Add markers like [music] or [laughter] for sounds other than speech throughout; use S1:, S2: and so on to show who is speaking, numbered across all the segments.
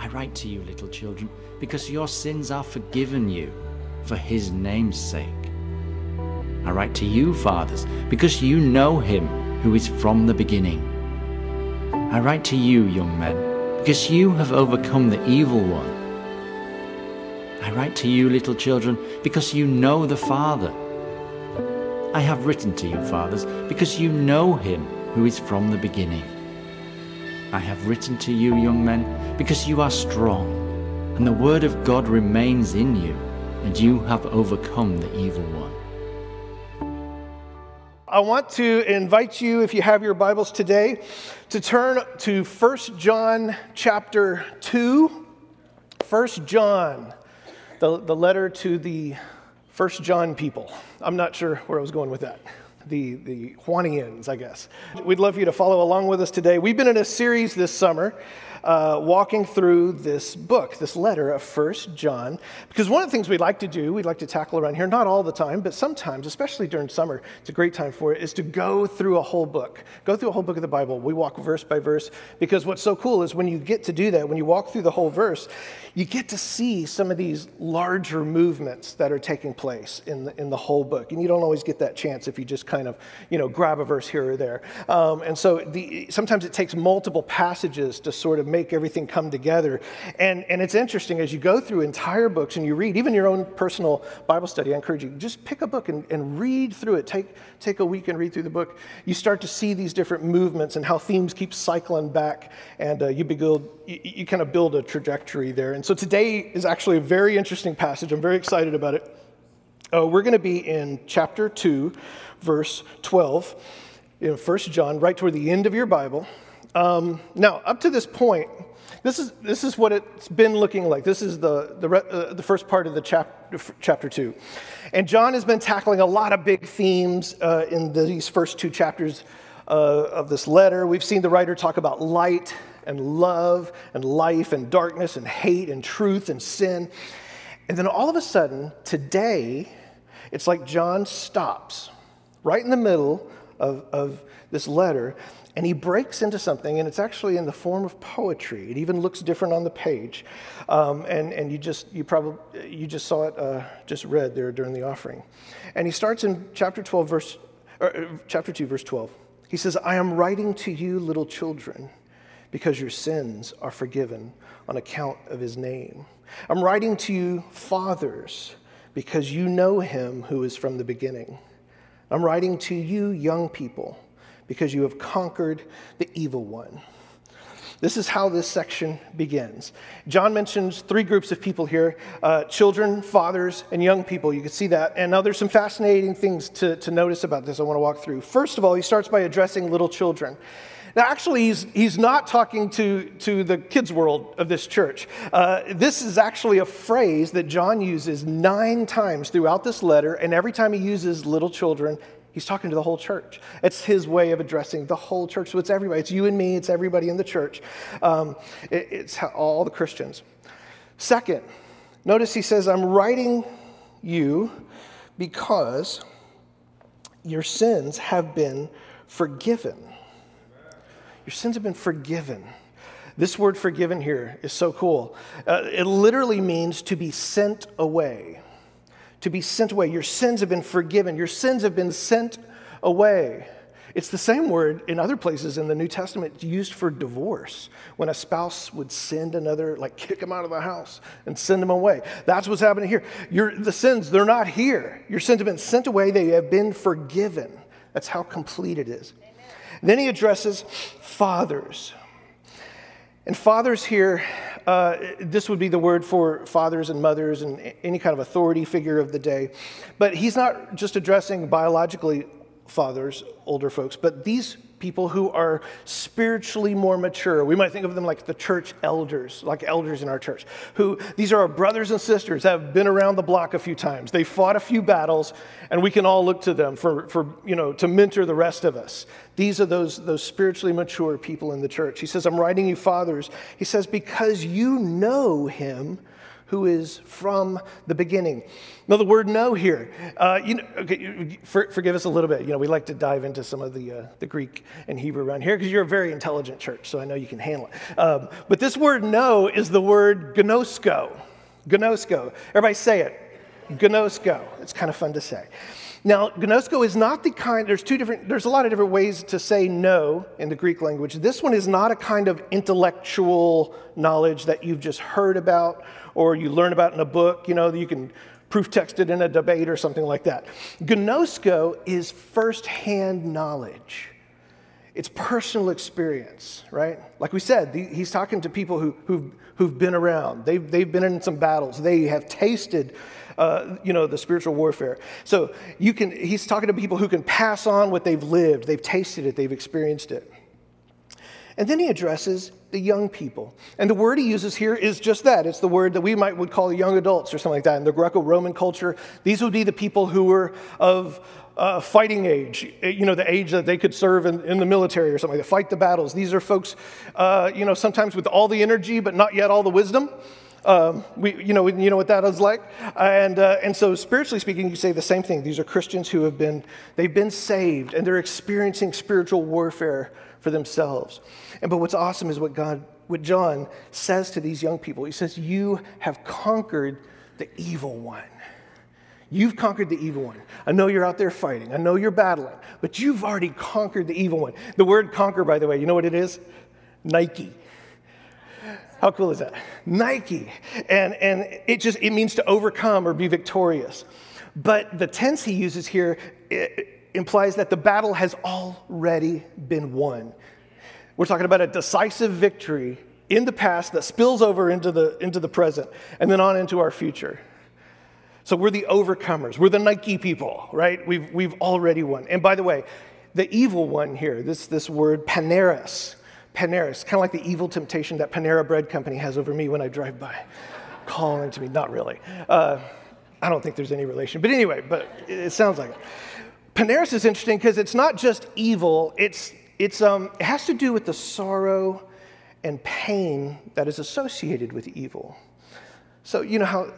S1: I write to you, little children, because your sins are forgiven you for his name's sake. I write to you, fathers, because you know him who is from the beginning. I write to you, young men, because you have overcome the evil one. I write to you, little children, because you know the Father. I have written to you, fathers, because you know him who is from the beginning. I have written to you, young men, because you are strong, and the word of God remains in you, and you have overcome the evil one.
S2: I want to invite you, if you have your Bibles today, to turn to 1 John chapter 2. 1 John, the, the letter to the 1 John people. I'm not sure where I was going with that. The, the Juanians, I guess. We'd love for you to follow along with us today. We've been in a series this summer uh, walking through this book, this letter of First John, because one of the things we'd like to do, we'd like to tackle around here, not all the time, but sometimes, especially during summer, it's a great time for it, is to go through a whole book. Go through a whole book of the Bible. We walk verse by verse, because what's so cool is when you get to do that, when you walk through the whole verse, you get to see some of these larger movements that are taking place in the, in the whole book. And you don't always get that chance if you just kind of, you know, grab a verse here or there. Um, and so the, sometimes it takes multiple passages to sort of make everything come together. And, and it's interesting as you go through entire books and you read, even your own personal Bible study, I encourage you, just pick a book and, and read through it. Take, take a week and read through the book. You start to see these different movements and how themes keep cycling back, and uh, you, build, you, you kind of build a trajectory there. And so today is actually a very interesting passage. I'm very excited about it. Uh, we're going to be in chapter 2, verse 12, in 1 John, right toward the end of your Bible. Um, now, up to this point, this is, this is what it's been looking like. This is the, the, uh, the first part of the chap, chapter 2. And John has been tackling a lot of big themes uh, in these first two chapters uh, of this letter. We've seen the writer talk about light and love and life and darkness and hate and truth and sin. And then all of a sudden, today, it's like John stops right in the middle of, of this letter and he breaks into something, and it's actually in the form of poetry. It even looks different on the page, um, and and you just you probably you just saw it uh, just read there during the offering, and he starts in chapter twelve, verse or, uh, chapter two, verse twelve. He says, "I am writing to you, little children, because your sins are forgiven on account of His name. I'm writing to you, fathers, because you know Him who is from the beginning. I'm writing to you, young people." Because you have conquered the evil one. This is how this section begins. John mentions three groups of people here uh, children, fathers, and young people. You can see that. And now there's some fascinating things to, to notice about this I want to walk through. First of all, he starts by addressing little children. Now, actually, he's, he's not talking to, to the kids' world of this church. Uh, this is actually a phrase that John uses nine times throughout this letter, and every time he uses little children, He's talking to the whole church. It's his way of addressing the whole church. So it's everybody. It's you and me. It's everybody in the church. Um, it, it's all the Christians. Second, notice he says, I'm writing you because your sins have been forgiven. Your sins have been forgiven. This word forgiven here is so cool. Uh, it literally means to be sent away to be sent away. Your sins have been forgiven. Your sins have been sent away. It's the same word in other places in the New Testament used for divorce. When a spouse would send another, like kick him out of the house and send him away. That's what's happening here. Your, the sins, they're not here. Your sins have been sent away, they have been forgiven. That's how complete it is. Then he addresses fathers. And fathers here, uh, this would be the word for fathers and mothers and any kind of authority figure of the day. But he's not just addressing biologically fathers, older folks, but these people who are spiritually more mature. We might think of them like the church elders, like elders in our church, who these are our brothers and sisters that have been around the block a few times. They fought a few battles, and we can all look to them for, for you know, to mentor the rest of us. These are those, those spiritually mature people in the church. He says, I'm writing you fathers. He says, because you know him who is from the beginning. Now, the word know here, uh, you know, okay, for, forgive us a little bit. You know, we like to dive into some of the, uh, the Greek and Hebrew around here because you're a very intelligent church, so I know you can handle it. Um, but this word know is the word gnosko. Gnosko. Everybody say it. Gnosko. It's kind of fun to say. Now, gnosko is not the kind, there's two different, there's a lot of different ways to say no in the Greek language. This one is not a kind of intellectual knowledge that you've just heard about or you learn about in a book, you know, you can proof text it in a debate or something like that. Gnosko is firsthand knowledge. It's personal experience, right? Like we said, he's talking to people who, who've, who've been around. They've, they've been in some battles. They have tasted uh, you know, the spiritual warfare. So you can, he's talking to people who can pass on what they've lived, they've tasted it, they've experienced it. And then he addresses the young people. And the word he uses here is just that. It's the word that we might would call young adults or something like that. In the Greco-Roman culture, these would be the people who were of uh, fighting age, you know, the age that they could serve in, in the military or something, to fight the battles. These are folks, uh, you know, sometimes with all the energy, but not yet all the wisdom. Um, we, you, know, you know what that is like? And, uh, and so, spiritually speaking, you say the same thing. These are Christians who have been, they've been saved and they're experiencing spiritual warfare for themselves. And, but what's awesome is what God, what John says to these young people. He says, You have conquered the evil one. You've conquered the evil one. I know you're out there fighting. I know you're battling, but you've already conquered the evil one. The word conquer, by the way, you know what it is? Nike. How cool is that? Nike. And, and it just, it means to overcome or be victorious. But the tense he uses here implies that the battle has already been won. We're talking about a decisive victory in the past that spills over into the, into the present and then on into our future. So we're the overcomers. We're the Nike people, right? We've, we've already won. And by the way, the evil one here, this, this word, paneras, Paneras, kind of like the evil temptation that Panera Bread Company has over me when I drive by, calling to me. Not really. Uh, I don't think there's any relation. But anyway, but it sounds like it. Paneras is interesting because it's not just evil, it's, it's, um, it has to do with the sorrow and pain that is associated with evil. So, you know how,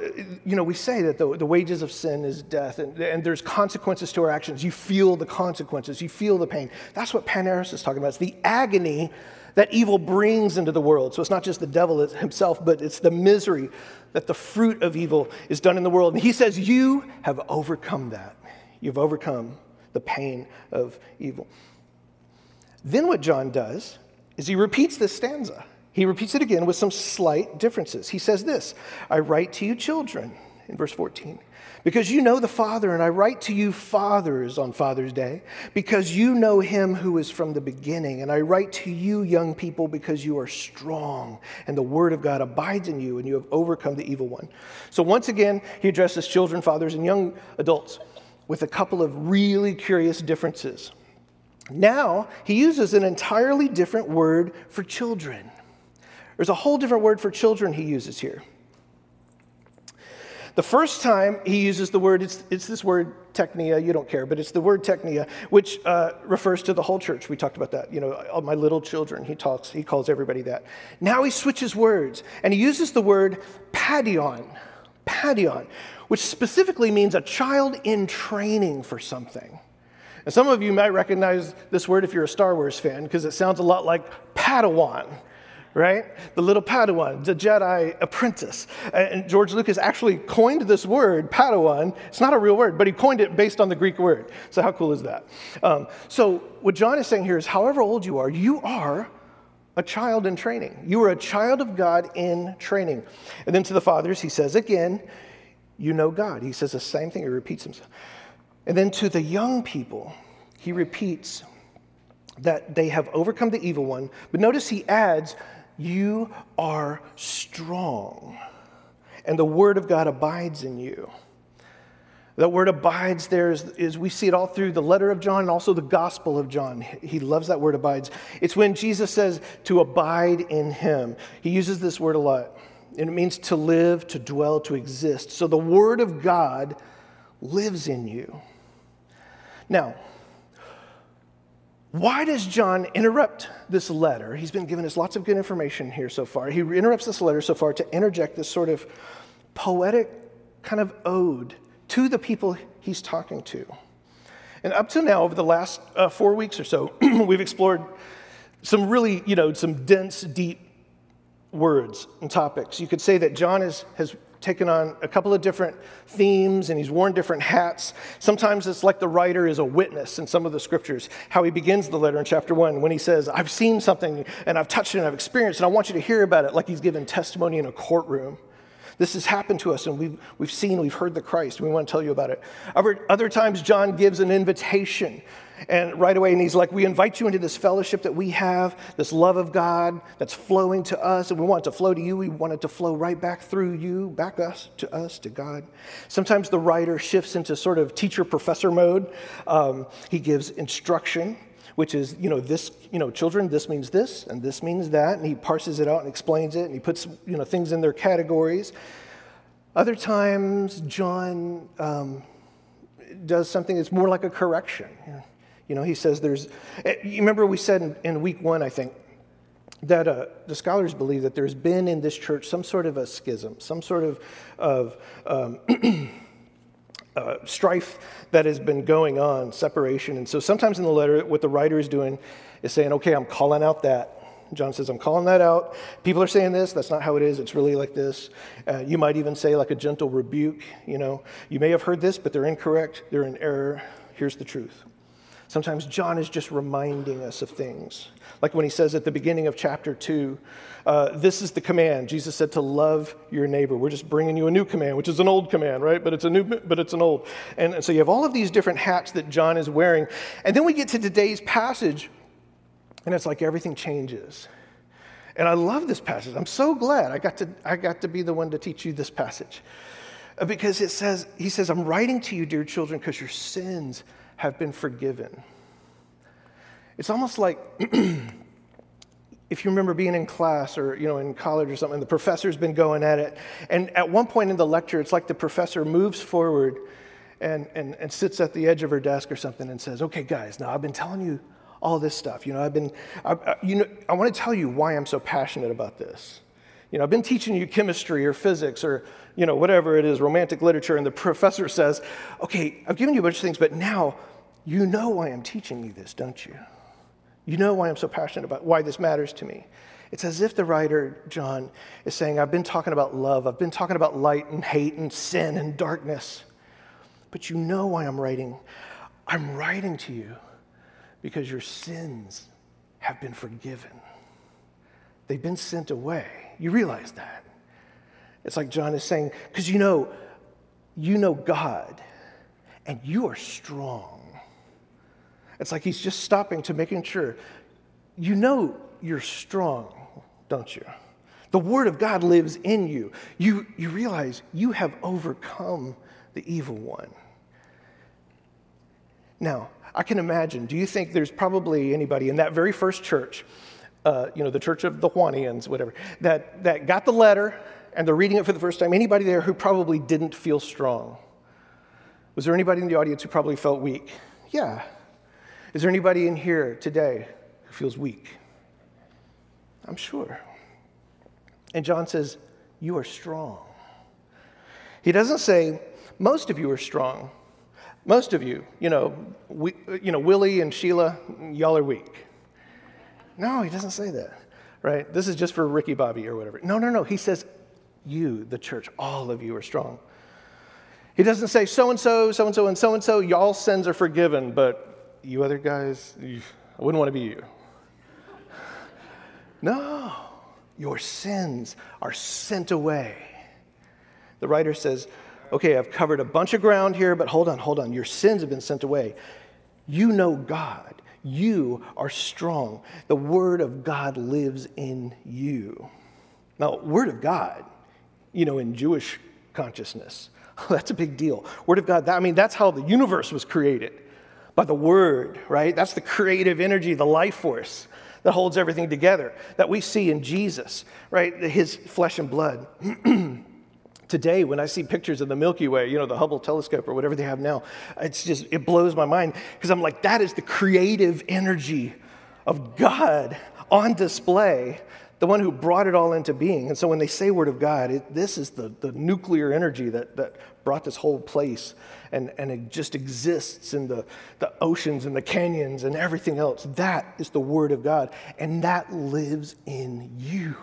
S2: you know, we say that the, the wages of sin is death, and, and there's consequences to our actions. You feel the consequences, you feel the pain. That's what Paneras is talking about. It's the agony that evil brings into the world. So it's not just the devil himself, but it's the misery that the fruit of evil is done in the world. And he says, You have overcome that. You've overcome the pain of evil. Then what John does is he repeats this stanza. He repeats it again with some slight differences. He says this I write to you, children, in verse 14 because you know the Father, and I write to you, fathers, on Father's Day, because you know him who is from the beginning. And I write to you, young people, because you are strong, and the word of God abides in you, and you have overcome the evil one. So once again, he addresses children, fathers, and young adults with a couple of really curious differences. Now, he uses an entirely different word for children. There's a whole different word for children he uses here. The first time he uses the word, it's, it's this word technia, you don't care, but it's the word technia, which uh, refers to the whole church. We talked about that. You know, my little children, he talks, he calls everybody that. Now he switches words, and he uses the word padion, padion, which specifically means a child in training for something. And some of you might recognize this word if you're a Star Wars fan, because it sounds a lot like Padawan right? The little Padawan, the Jedi apprentice. And George Lucas actually coined this word, Padawan. It's not a real word, but he coined it based on the Greek word. So, how cool is that? Um, so, what John is saying here is however old you are, you are a child in training. You are a child of God in training. And then to the fathers, he says again, you know God. He says the same thing, he repeats himself. And then to the young people, he repeats that they have overcome the evil one. But notice he adds, you are strong, and the word of God abides in you. That word abides there is, is, we see it all through the letter of John and also the gospel of John. He loves that word abides. It's when Jesus says to abide in him. He uses this word a lot. And it means to live, to dwell, to exist. So the word of God lives in you. Now, why does John interrupt this letter? He's been giving us lots of good information here so far. He interrupts this letter so far to interject this sort of poetic kind of ode to the people he's talking to. And up to now, over the last uh, four weeks or so, [clears throat] we've explored some really, you know, some dense, deep words and topics. You could say that John is, has taken on a couple of different themes and he's worn different hats. Sometimes it's like the writer is a witness in some of the scriptures, how he begins the letter in chapter one when he says, I've seen something and I've touched it and I've experienced it and I want you to hear about it, like he's given testimony in a courtroom. This has happened to us, and we've, we've seen, we've heard the Christ. And we want to tell you about it. Other, other times, John gives an invitation, and right away, and he's like, We invite you into this fellowship that we have, this love of God that's flowing to us, and we want it to flow to you. We want it to flow right back through you, back us to us, to God. Sometimes the writer shifts into sort of teacher professor mode. Um, he gives instruction which is, you know, this, you know, children, this means this and this means that. And he parses it out and explains it and he puts, you know, things in their categories. Other times, John um, does something that's more like a correction. He says there's, eh, you remember we said in, in week one, I think, that uh, the scholars believe that there's been in this church some sort of a schism, some sort of, of um, [clears throat] uh, strife that has been going on, separation. And so sometimes in the letter, what the writer is doing is saying, okay, I'm calling out that. John says, I'm calling that out. People are saying this. That's not how it is. It's really like this. Uh, you might even say, like a gentle rebuke. You know, you may have heard this, but they're incorrect. They're in error. Here's the truth. Sometimes John is just reminding us of things. Like when he says at the beginning of chapter 2, uh, this is the command. Jesus said to love your neighbor. We're just bringing you a new command, which is an old command, right? But it's a new, but it's an old. And, and so you have all of these different hats that John is wearing. And then we get to today's passage, and it's like everything changes. And I love this passage. I'm so glad I got to, I got to be the one to teach you this passage. Uh, because it says, he says, I'm writing to you, dear children, because your sins have been forgiven. It's almost like [clears throat] if you remember being in class or you know in college or something, the professor's been going at it, and at one point in the lecture, it's like the professor moves forward and, and, and sits at the edge of her desk or something and says, "Okay, guys, now I've been telling you all this stuff. You know, I've been, I, I, you know, I want to tell you why I'm so passionate about this. You know, I've been teaching you chemistry or physics or you know whatever it is, romantic literature, and the professor says, "Okay, I've given you a bunch of things, but now." You know why I'm teaching you this, don't you? You know why I'm so passionate about why this matters to me. It's as if the writer, John, is saying, I've been talking about love, I've been talking about light and hate and sin and darkness. But you know why I'm writing. I'm writing to you because your sins have been forgiven. They've been sent away. You realize that. It's like John is saying, because you know, you know God and you are strong. It's like he's just stopping to making sure you know you're strong, don't you? The Word of God lives in you. You, you realize you have overcome the evil one. Now, I can imagine, do you think there's probably anybody in that very first church, uh, you know, the church of the Juanians, whatever, that, that got the letter and they're reading it for the first time? Anybody there who probably didn't feel strong? Was there anybody in the audience who probably felt weak? Yeah. Is there anybody in here today who feels weak? I'm sure. And John says, You are strong. He doesn't say, Most of you are strong. Most of you, you know, we, you know, Willie and Sheila, y'all are weak. No, he doesn't say that, right? This is just for Ricky Bobby or whatever. No, no, no. He says, You, the church, all of you are strong. He doesn't say so and so, so and so, and so and so, y'all sins are forgiven, but you other guys, you, I wouldn't want to be you. No, your sins are sent away. The writer says, okay, I've covered a bunch of ground here, but hold on, hold on. Your sins have been sent away. You know God. You are strong. The Word of God lives in you. Now, Word of God, you know, in Jewish consciousness, [laughs] that's a big deal. Word of God, that, I mean, that's how the universe was created by the Word, right? That's the creative energy, the life force that holds everything together that we see in Jesus, right? His flesh and blood. [clears throat] Today, when I see pictures of the Milky Way, you know, the Hubble telescope or whatever they have now, it's just, it blows my mind because I'm like, that is the creative energy of God on display the one who brought it all into being. And so when they say Word of God, it, this is the, the nuclear energy that, that brought this whole place. And, and it just exists in the, the oceans and the canyons and everything else. That is the Word of God. And that lives in you.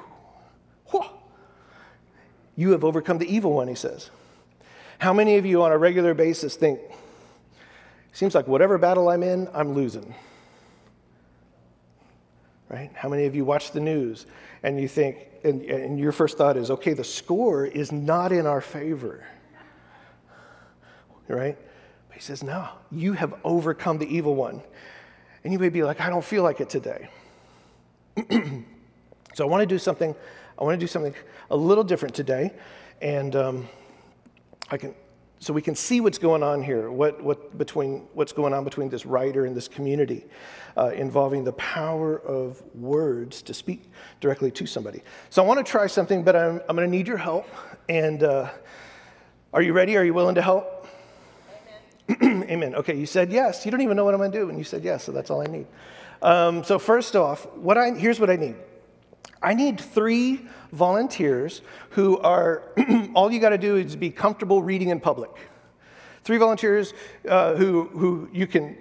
S2: Whoa. You have overcome the evil one, he says. How many of you on a regular basis think, seems like whatever battle I'm in, I'm losing? Right? How many of you watch the news and you think, and, and your first thought is, okay, the score is not in our favor. Right? But he says, no, you have overcome the evil one. And you may be like, I don't feel like it today. [clears throat] so I want to do something, I want to do something a little different today. And um, I can, so we can see what's going on here, what, what between, what's going on between this writer and this community uh, involving the power of words to speak directly to somebody. So I want to try something, but I'm, I'm going to need your help. And uh, are you ready? Are you willing to help? Okay, you said yes. You don't even know what I'm going to do, and you said yes, so that's all I need. Um, so first off, what I, here's what I need. I need three volunteers who are, [clears throat] all you got to do is be comfortable reading in public. Three volunteers uh, who, who you can,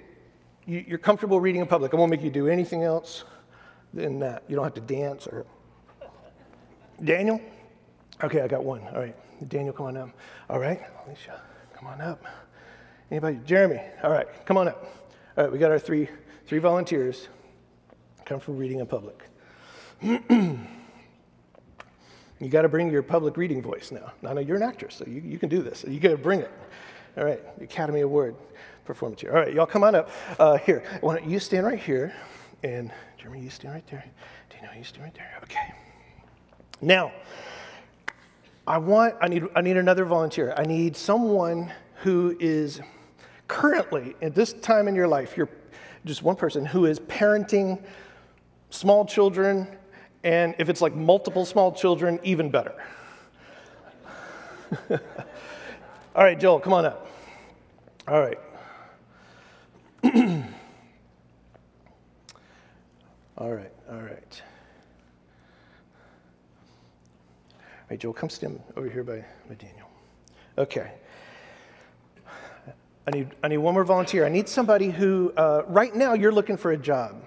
S2: you, you're comfortable reading in public. I won't make you do anything else than that. You don't have to dance or. Daniel? Okay, I got one. All right. Daniel, come on up. All right. Alicia, come on up. Anybody? Jeremy? All right, come on up. All right, we got our three, three volunteers comfortable reading in public. [clears throat] you got to bring your public reading voice now. I know you're an actress, so you, you can do this. You got to bring it. All right, Academy Award performance here. All right, y'all come on up uh, here. Why don't you stand right here, and Jeremy, you stand right there. Dino, you know you stand right there. Okay. Now, I want, I need, I need another volunteer. I need someone who is currently, at this time in your life, you're just one person who is parenting small children and if it's like multiple small children, even better. [laughs] all right, Joel, come on up. All right. [clears throat] all right, all right. All right, Joel, come stand over here by, by Daniel. Okay. I need, I need one more volunteer. I need somebody who, uh, right now, you're looking for a job.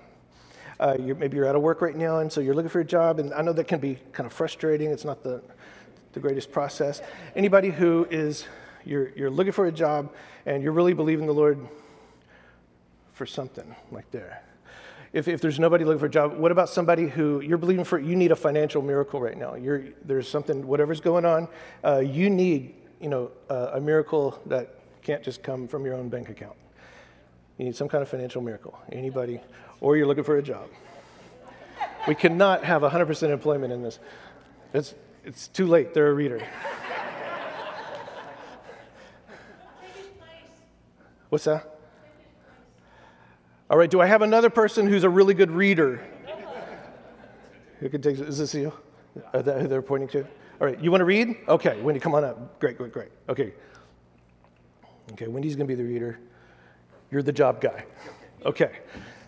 S2: Uh, you're, maybe you're out of work right now, and so you're looking for a job, and I know that can be kind of frustrating. It's not the, the greatest process. Anybody who is, you're, you're looking for a job, and you're really believing the Lord for something like there. If, if there's nobody looking for a job, what about somebody who you're believing for, you need a financial miracle right now. You're, there's something, whatever's going on, uh, you need, you know, uh, a miracle that can't just come from your own bank account. You need some kind of financial miracle. Anybody? Or you're looking for a job. We cannot have 100% employment in this. It's, it's too late. They're a reader. What's that? All right, do I have another person who's a really good reader? Who can take, is this you? Are that who they're pointing to? All right, you want to read? Okay, Wendy, come on up. Great, great, great. Okay. Okay, Wendy's going to be the reader. You're the job guy. Okay.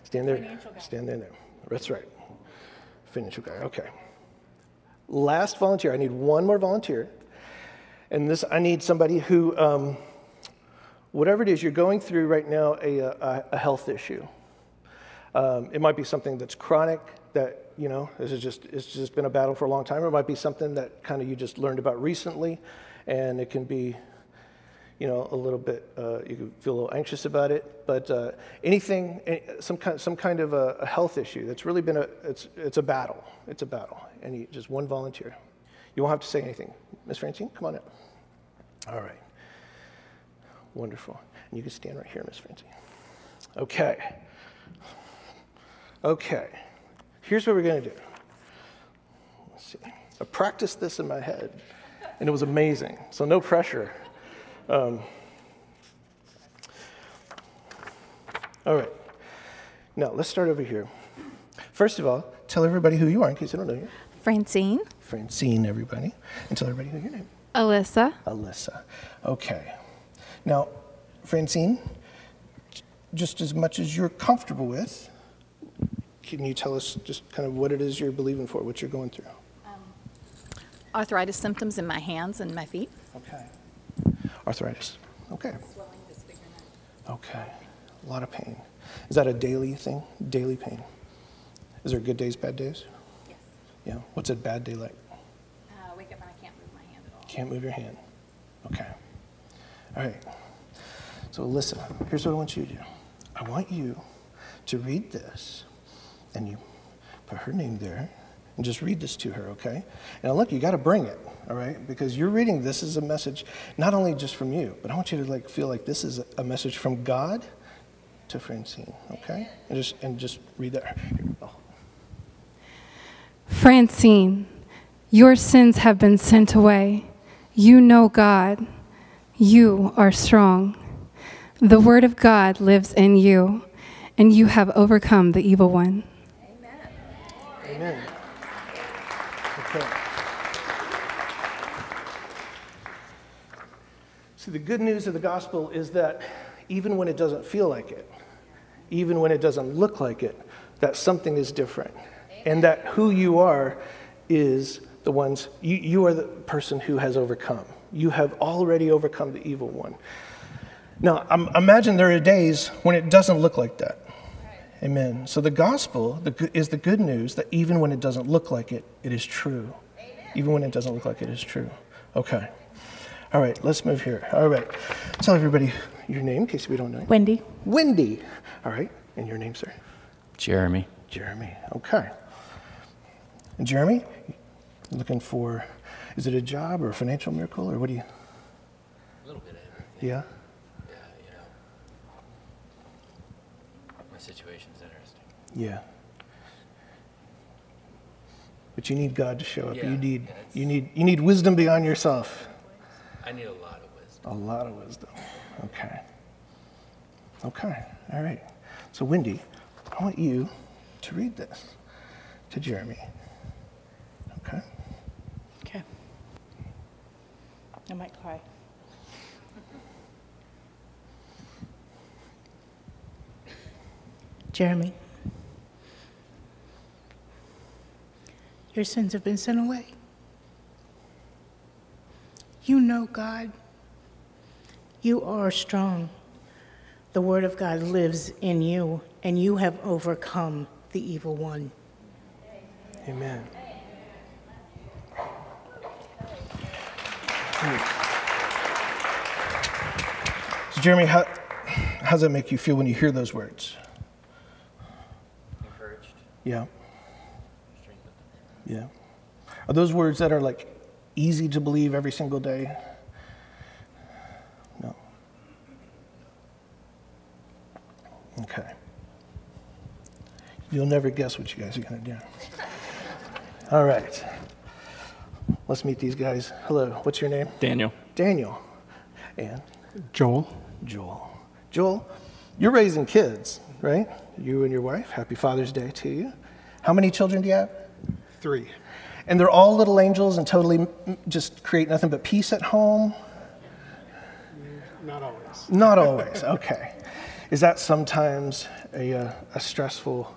S2: Stand there. Stand there. That's right. Financial guy. Okay. Last volunteer. I need one more volunteer. And this, I need somebody who, um, whatever it is you're going through right now, a, a, a health issue. Um, it might be something that's chronic that, you know, this is just, it's just been a battle for a long time. Or it might be something that kind of you just learned about recently. And it can be you know, a little bit, uh, you feel a little anxious about it, but uh, anything, some kind, some kind of a, a, health issue that's really been a, it's, it's a battle. It's a battle. And you, just one volunteer. You won't have to say anything. Miss Francine, come on up. All right. Wonderful. And you can stand right here, Miss Francine. Okay. Okay. Here's what we're going to do. Let's see. I practiced this in my head, and it was amazing. So no pressure. Um, all right. Now, let's start over here. First of all, tell everybody who you are in case they don't know you.
S3: Francine.
S2: Francine, everybody. And tell everybody who your name
S3: Alyssa.
S2: Alyssa. Okay. Now, Francine, just as much as you're comfortable with, can you tell us just kind of what it is you're believing for, what you're going through?
S3: Arthritis symptoms in my hands and my feet.
S2: Okay. Arthritis. Okay. Okay. A lot of pain. Is that a daily thing? Daily pain? Is there good days, bad days?
S3: Yes.
S2: Yeah. What's a bad day like?
S3: Uh, wake up and I can't move my hand at all.
S2: Can't move your hand. Okay. All right. So listen, here's what I want you to do. I want you to read this, and you put her name there, and just read this to her, okay? And look, you got to bring it, all right? Because you're reading this as a message, not only just from you, but I want you to like feel like this is a message from God to Francine, okay? And just and just read that. Oh.
S4: Francine, your sins have been sent away. You know God. You are strong. The word of God lives in you, and you have overcome the evil one.
S2: Amen. Okay. See, the good news of the gospel is that even when it doesn't feel like it, even when it doesn't look like it, that something is different. And that who you are is the ones, you, you are the person who has overcome. You have already overcome the evil one. Now, imagine there are days when it doesn't look like that. Amen. So the gospel is the good news that even when it doesn't look like it, it is true. Even when it doesn't look like it is true. Okay. All right, let's move here. All right. Tell everybody your name in case we don't know. you.
S3: Wendy.
S2: Wendy. All right. And your name, sir?
S1: Jeremy.
S2: Jeremy. Okay. And Jeremy, looking for, is it a job or a financial miracle or what do you?
S5: A little bit of everything.
S2: Yeah.
S5: Yeah, you know. My situation's interesting.
S2: Yeah. But you need God to show up.
S5: Yeah,
S2: you need
S5: yeah,
S2: you need you need wisdom beyond yourself.
S5: I need a lot of wisdom.
S2: A lot of wisdom. Okay. Okay. All right. So Wendy, I want you to read this to Jeremy. Okay.
S6: Okay. I might cry. Jeremy, your sins have been sent away. You know God. You are strong. The Word of God lives in you, and you have overcome the evil one.
S2: Amen. So Jeremy, how, how does that make you feel when you hear those words?
S5: Encouraged,
S2: Yeah.
S5: Strengthened.
S2: Yeah. Are those words that are like easy to believe every single day? No. Okay. You'll never guess what you guys are going to do. [laughs] All right. Let's meet these guys. Hello. What's your name?
S7: Daniel.
S2: Daniel. And
S7: Joel.
S2: Joel. Joel, you're raising kids, right? You and your wife. Happy Father's Day to you. How many children do you have?
S8: Three.
S2: And they're all little angels and totally just create nothing but peace at home?
S8: Not always.
S2: Not always. Okay. Is that sometimes a, uh, a stressful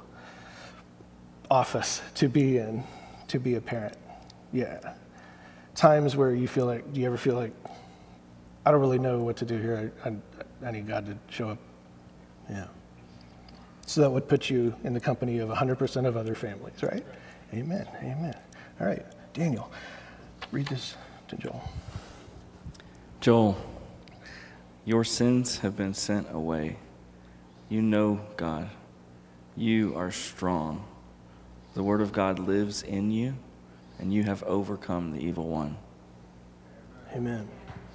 S2: office to be in, to be a parent? Yeah. Times where you feel like, do you ever feel like, I don't really know what to do here. I, I, I need God to show up. Yeah. So that would put you in the company of 100% of other families, right? Amen. Amen. All right. Daniel, read this to Joel.
S7: Joel, your sins have been sent away. You know God. You are strong. The word of God lives in you, and you have overcome the evil one.
S2: Amen.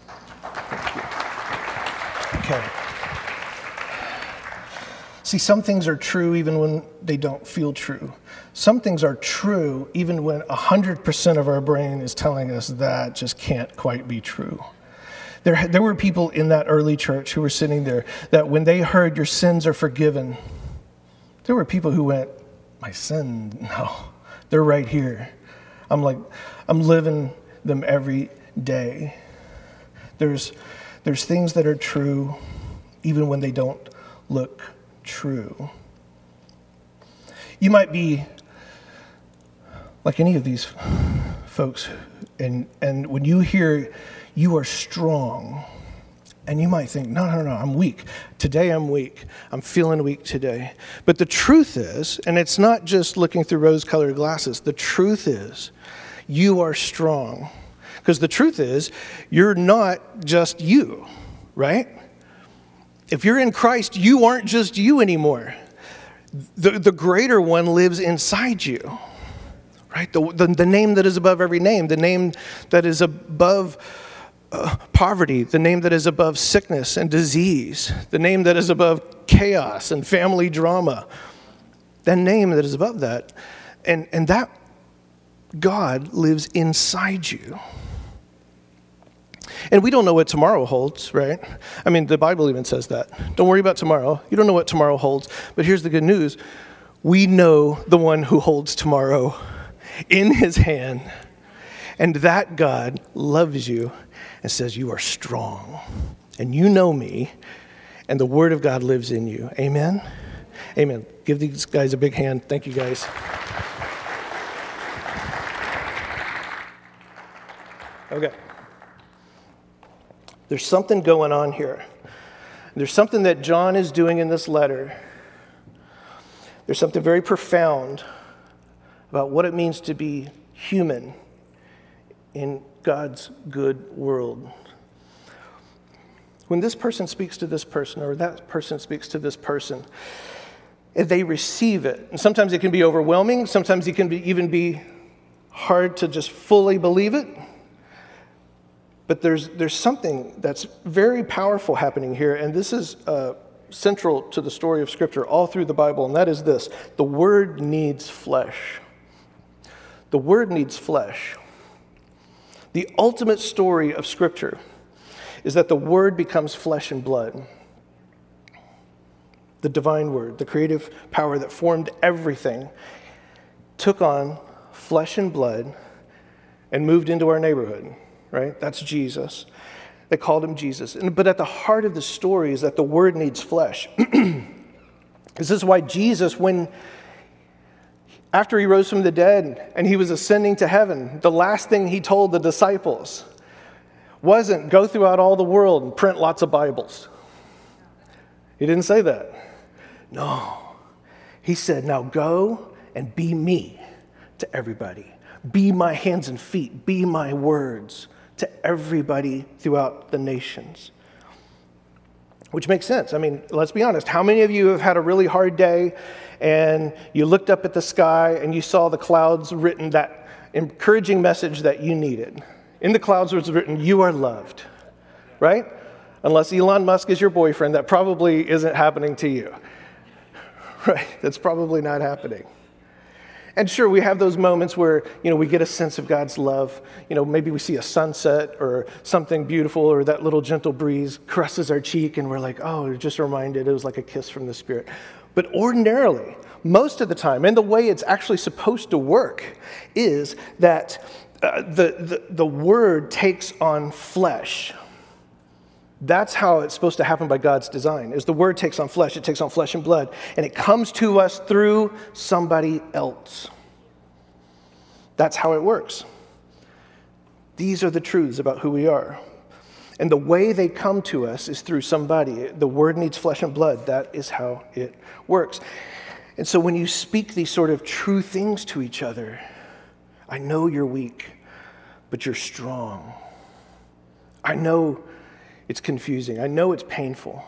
S2: Thank you. Okay. See, some things are true even when they don't feel true. Some things are true even when 100% of our brain is telling us that just can't quite be true. There, there were people in that early church who were sitting there that when they heard your sins are forgiven, there were people who went, My sin, no, they're right here. I'm like, I'm living them every day. There's, there's things that are true even when they don't look true. You might be like any of these folks, and, and when you hear you are strong, and you might think, no, no, no, I'm weak. Today I'm weak. I'm feeling weak today. But the truth is, and it's not just looking through rose colored glasses, the truth is, you are strong. Because the truth is, you're not just you, right? If you're in Christ, you aren't just you anymore. The, the greater one lives inside you, right? The, the, the name that is above every name, the name that is above uh, poverty, the name that is above sickness and disease, the name that is above chaos and family drama, the name that is above that. And, and that God lives inside you. And we don't know what tomorrow holds, right? I mean, the Bible even says that. Don't worry about tomorrow. You don't know what tomorrow holds. But here's the good news we know the one who holds tomorrow in his hand. And that God loves you and says, You are strong. And you know me, and the word of God lives in you. Amen? Amen. Give these guys a big hand. Thank you, guys. Okay. There's something going on here. There's something that John is doing in this letter. There's something very profound about what it means to be human in God's good world. When this person speaks to this person, or that person speaks to this person, they receive it. And sometimes it can be overwhelming, sometimes it can be, even be hard to just fully believe it. But there's, there's something that's very powerful happening here, and this is uh, central to the story of Scripture all through the Bible, and that is this the Word needs flesh. The Word needs flesh. The ultimate story of Scripture is that the Word becomes flesh and blood. The divine Word, the creative power that formed everything, took on flesh and blood and moved into our neighborhood, right? That's Jesus. They called him Jesus. But at the heart of the story is that the Word needs flesh. [clears throat] this is why Jesus, when after he rose from the dead and he was ascending to heaven, the last thing he told the disciples wasn't go throughout all the world and print lots of Bibles. He didn't say that. No. He said, now go and be me to everybody. Be my hands and feet. Be my words to everybody throughout the nations. Which makes sense. I mean, let's be honest. How many of you have had a really hard day and you looked up at the sky and you saw the clouds written that encouraging message that you needed. In the clouds was written, You are loved, right? Unless Elon Musk is your boyfriend, that probably isn't happening to you, [laughs] right? That's probably not happening. And sure, we have those moments where, you know, we get a sense of God's love. You know, maybe we see a sunset or something beautiful or that little gentle breeze caresses our cheek and we're like, oh, just reminded it was like a kiss from the Spirit. But ordinarily, most of the time, and the way it's actually supposed to work is that uh, the, the, the word takes on flesh. That's how it's supposed to happen by God's design. Is the word takes on flesh, it takes on flesh and blood, and it comes to us through somebody else. That's how it works. These are the truths about who we are. And the way they come to us is through somebody. The word needs flesh and blood. That is how it works. And so when you speak these sort of true things to each other, I know you're weak, but you're strong. I know it's confusing. I know it's painful,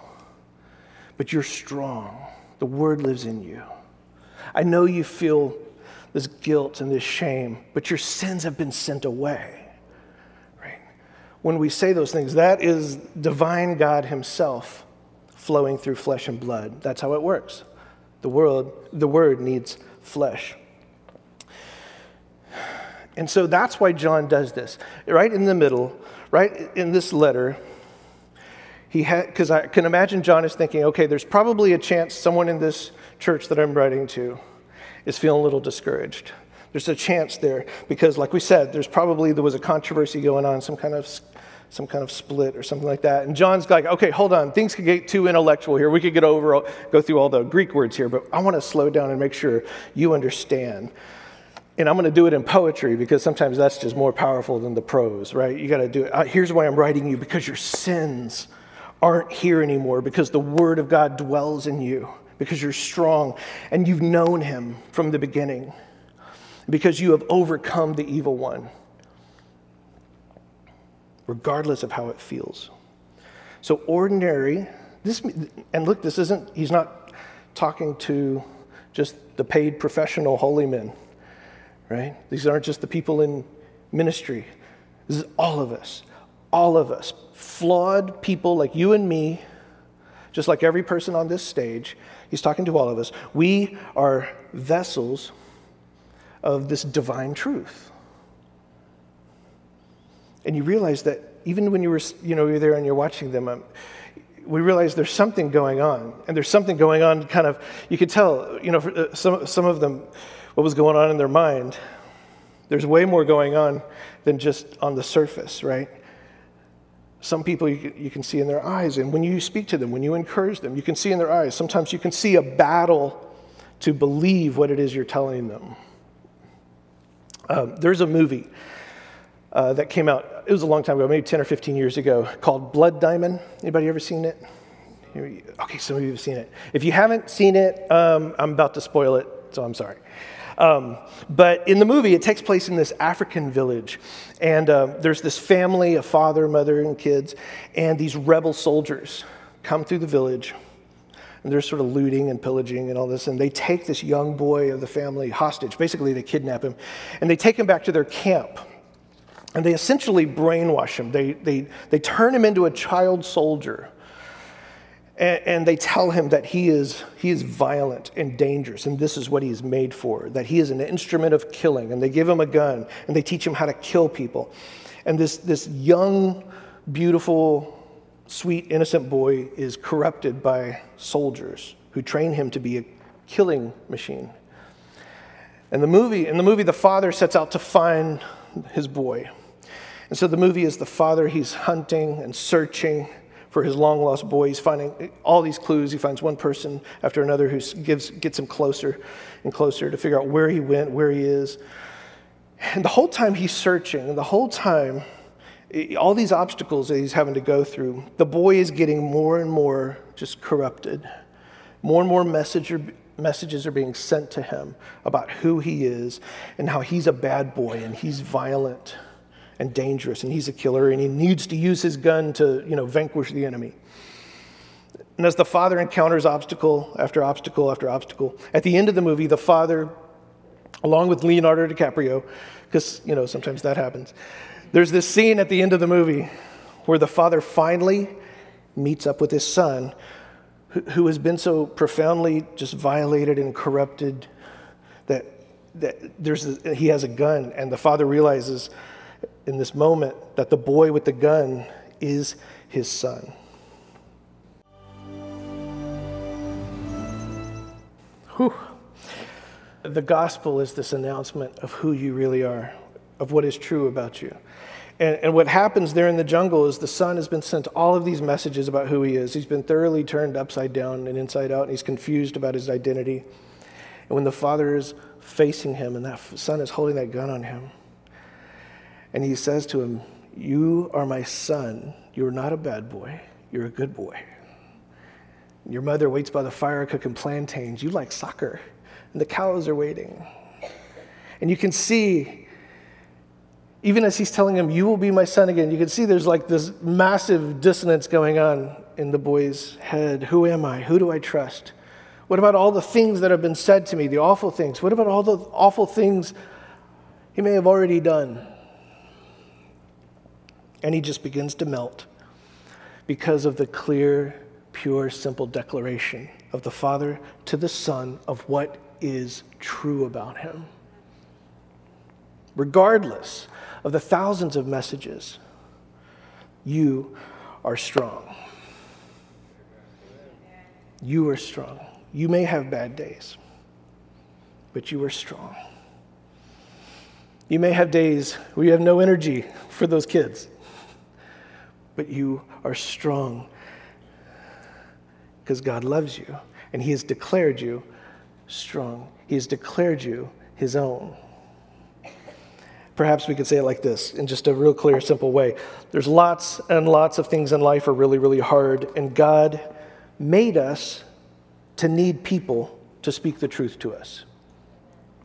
S2: but you're strong. The word lives in you. I know you feel this guilt and this shame, but your sins have been sent away Right? when we say those things, that is divine God Himself flowing through flesh and blood. That's how it works. The world, the word needs flesh. And so that's why John does this. Right in the middle, right in this letter, he had because I can imagine John is thinking, okay, there's probably a chance someone in this church that I'm writing to is feeling a little discouraged. There's a chance there because, like we said, there's probably there was a controversy going on, some kind of some kind of split or something like that. And John's like, okay, hold on. Things could get too intellectual here. We could get over, go through all the Greek words here, but I want to slow down and make sure you understand. And I'm going to do it in poetry because sometimes that's just more powerful than the prose, right? You got to do it. Uh, here's why I'm writing you because your sins aren't here anymore, because the Word of God dwells in you, because you're strong and you've known Him from the beginning, because you have overcome the evil one regardless of how it feels. So, ordinary, this, and look, this isn't, he's not talking to just the paid professional holy men, right? These aren't just the people in ministry. This is all of us, all of us, flawed people like you and me, just like every person on this stage. He's talking to all of us. We are vessels of this divine truth. And you realize that even when you were, you know, you're there and you're watching them, um, we realize there's something going on. And there's something going on kind of, you could tell, you know, uh, some, some of them, what was going on in their mind. There's way more going on than just on the surface, right? Some people you, you can see in their eyes, and when you speak to them, when you encourage them, you can see in their eyes. Sometimes you can see a battle to believe what it is you're telling them. Um, there's a movie uh, that came out. It was a long time ago, maybe 10 or 15 years ago, called Blood Diamond. Anybody ever seen it? Okay, some of you have seen it. If you haven't seen it, um, I'm about to spoil it, so I'm sorry. Um, but in the movie, it takes place in this African village. And uh, there's this family, a father, mother, and kids, and these rebel soldiers come through the village. And they're sort of looting and pillaging and all this. And they take this young boy of the family hostage. Basically, they kidnap him. And they take him back to their camp. And they essentially brainwash him. They, they, they turn him into a child soldier. And, and, they tell him that he is, he is violent and dangerous, and this is what he is made for, that he is an instrument of killing. And they give him a gun, and they teach him how to kill people. And this, this young, beautiful, sweet, innocent boy is corrupted by soldiers who train him to be a killing machine. And the movie, in the movie, the father sets out to find his boy. And so the movie is the father, he's hunting and searching for his long lost boy. He's finding all these clues. He finds one person after another who gives, gets him closer and closer to figure out where he went, where he is. And the whole time he's searching, the whole time, all these obstacles that he's having to go through, the boy is getting more and more just corrupted. More and more message are, messages are being sent to him about who he is and how he's a bad boy and he's violent and dangerous, and he's a killer, and he needs to use his gun to, you know, vanquish the enemy. And as the father encounters obstacle after obstacle after obstacle, at the end of the movie, the father, along with Leonardo DiCaprio, because, you know, sometimes that happens, there's this scene at the end of the movie where the father finally meets up with his son, who, has been so profoundly just violated and corrupted that, that there's a, he has a gun, and the father realizes in this moment that the boy with the gun is his son. Whew. The gospel is this announcement of who you really are, of what is true about you. And, and, what happens there in the jungle is the son has been sent all of these messages about who he is. He's been thoroughly turned upside down and inside out, and he's confused about his identity. And when the father is facing him and that son is holding that gun on him, and he says to him, You are my son. You're not a bad boy. You're a good boy. Your mother waits by the fire cooking plantains. You like soccer. And the cows are waiting. And you can see, even as he's telling him, You will be my son again, you can see there's like this massive dissonance going on in the boy's head. Who am I? Who do I trust? What about all the things that have been said to me, the awful things? What about all the awful things he may have already done? And he just begins to melt because of the clear, pure, simple declaration of the Father to the Son of what is true about him. Regardless of the thousands of messages, you are strong. You are strong. You may have bad days, but you are strong. You may have days where you have no energy for those kids but you are strong because God loves you and He has declared you strong. He has declared you His own. Perhaps we could say it like this in just a real clear, simple way. There's lots and lots of things in life are really, really hard, and God made us to need people to speak the truth to us.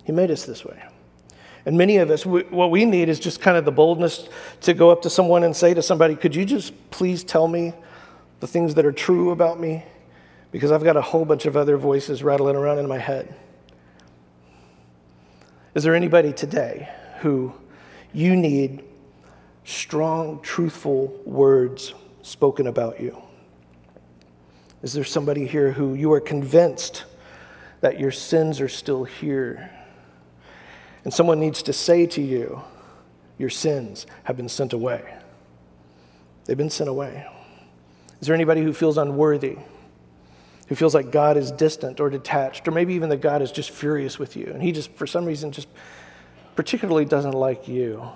S2: He made us this way. And many of us, we, what we need is just kind of the boldness to go up to someone and say to somebody, Could you just please tell me the things that are true about me? Because I've got a whole bunch of other voices rattling around in my head. Is there anybody today who you need strong, truthful words spoken about you? Is there somebody here who you are convinced that your sins are still here? And someone needs to say to you, Your sins have been sent away. They've been sent away. Is there anybody who feels unworthy? Who feels like God is distant or detached, or maybe even that God is just furious with you, and He just, for some reason, just particularly doesn't like you.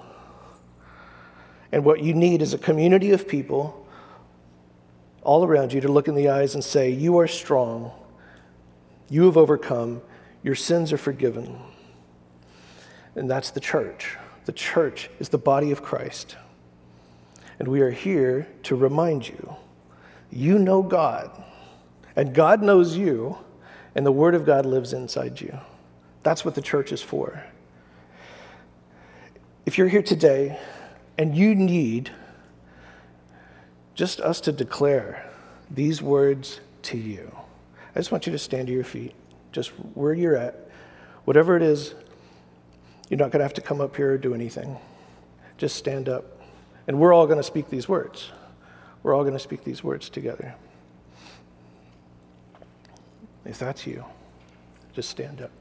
S2: And what you need is a community of people all around you to look in the eyes and say, You are strong, you have overcome, your sins are forgiven. And that's the church. The church is the body of Christ. And we are here to remind you you know God, and God knows you, and the Word of God lives inside you. That's what the church is for. If you're here today and you need just us to declare these words to you, I just want you to stand to your feet, just where you're at, whatever it is you're not going to have to come up here or do anything. Just stand up. And we're all going to speak these words. We're all going to speak these words together. If that's you, just stand up.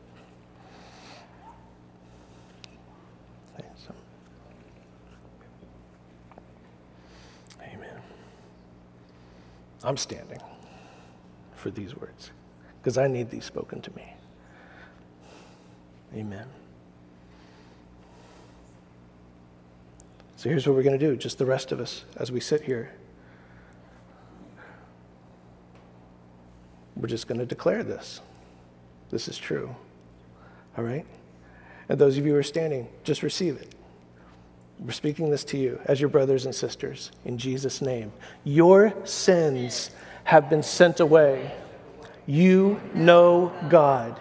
S2: Amen. I'm standing for these words because I need these spoken to me. Amen. So here's what we're going to do, just the rest of us, as we sit here. We're just going to declare this. This is true. All right? And those of you who are standing, just receive it. We're speaking this to you as your brothers and sisters in Jesus' name. Your sins have been sent away. You know God.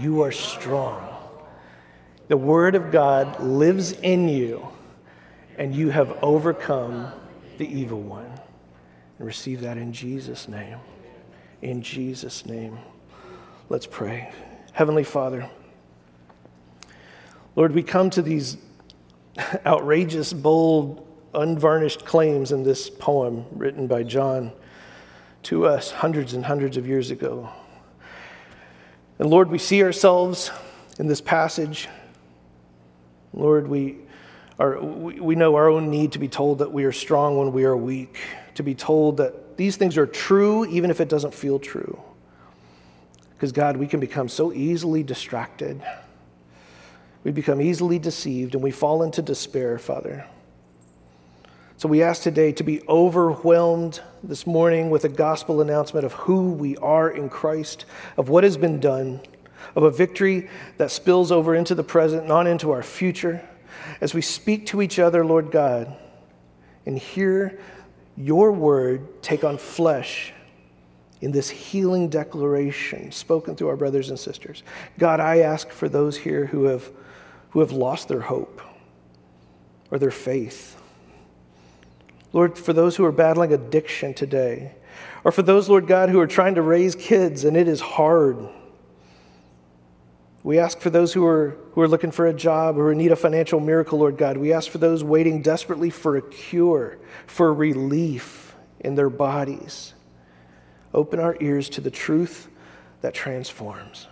S2: You are strong. The Word of God lives in you and you have overcome the evil one. And receive that in Jesus' name. In Jesus' name. Let's pray. Heavenly Father, Lord, we come to these [laughs] outrageous, bold, unvarnished claims in this poem written by John to us hundreds and hundreds of years ago. And Lord, we see ourselves in this passage. Lord, we our, we know our own need to be told that we are strong when we are weak, to be told that these things are true even if it doesn't feel true. Because, God, we can become so easily distracted. We become easily deceived and we fall into despair, Father. So we ask today to be overwhelmed this morning with a gospel announcement of who we are in Christ, of what has been done, of a victory that spills over into the present on into our future as we speak to each other, Lord God, and hear your word take on flesh in this healing declaration spoken through our brothers and sisters. God, I ask for those here who have, who have lost their hope or their faith. Lord, for those who are battling addiction today, or for those, Lord God, who are trying to raise kids and it is hard. We ask for those who are, who are looking for a job or need a financial miracle, Lord God. We ask for those waiting desperately for a cure, for relief in their bodies. Open our ears to the truth that transforms.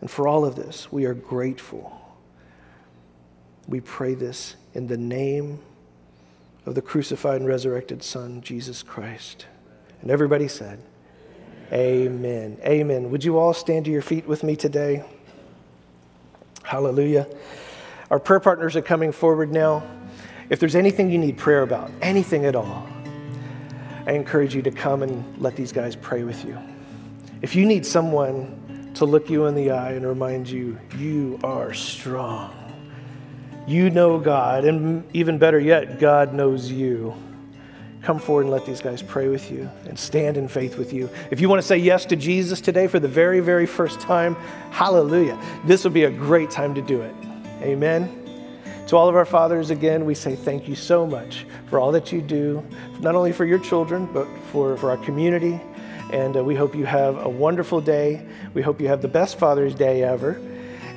S2: And for all of this, we are grateful. We pray this in the name of the crucified and resurrected Son, Jesus Christ. And everybody said, Amen. Amen. Would you all stand to your feet with me today? Hallelujah. Our prayer partners are coming forward now. If there's anything you need prayer about, anything at all, I encourage you to come and let these guys pray with you. If you need someone to look you in the eye and remind you, you are strong, you know God, and even better yet, God knows you. Come forward and let these guys pray with you and stand in faith with you. If you want to say yes to Jesus today for the very, very first time, hallelujah. This will be a great time to do it. Amen. To all of our fathers, again, we say thank you so much for all that you do, not only for your children, but for, for our community. And uh, we hope you have a wonderful day. We hope you have the best Father's Day ever.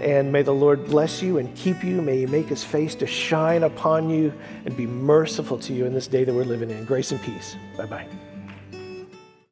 S2: And may the Lord bless you and keep you. May He make His face to shine upon you and be merciful to you in this day that we're living in. Grace and peace. Bye bye.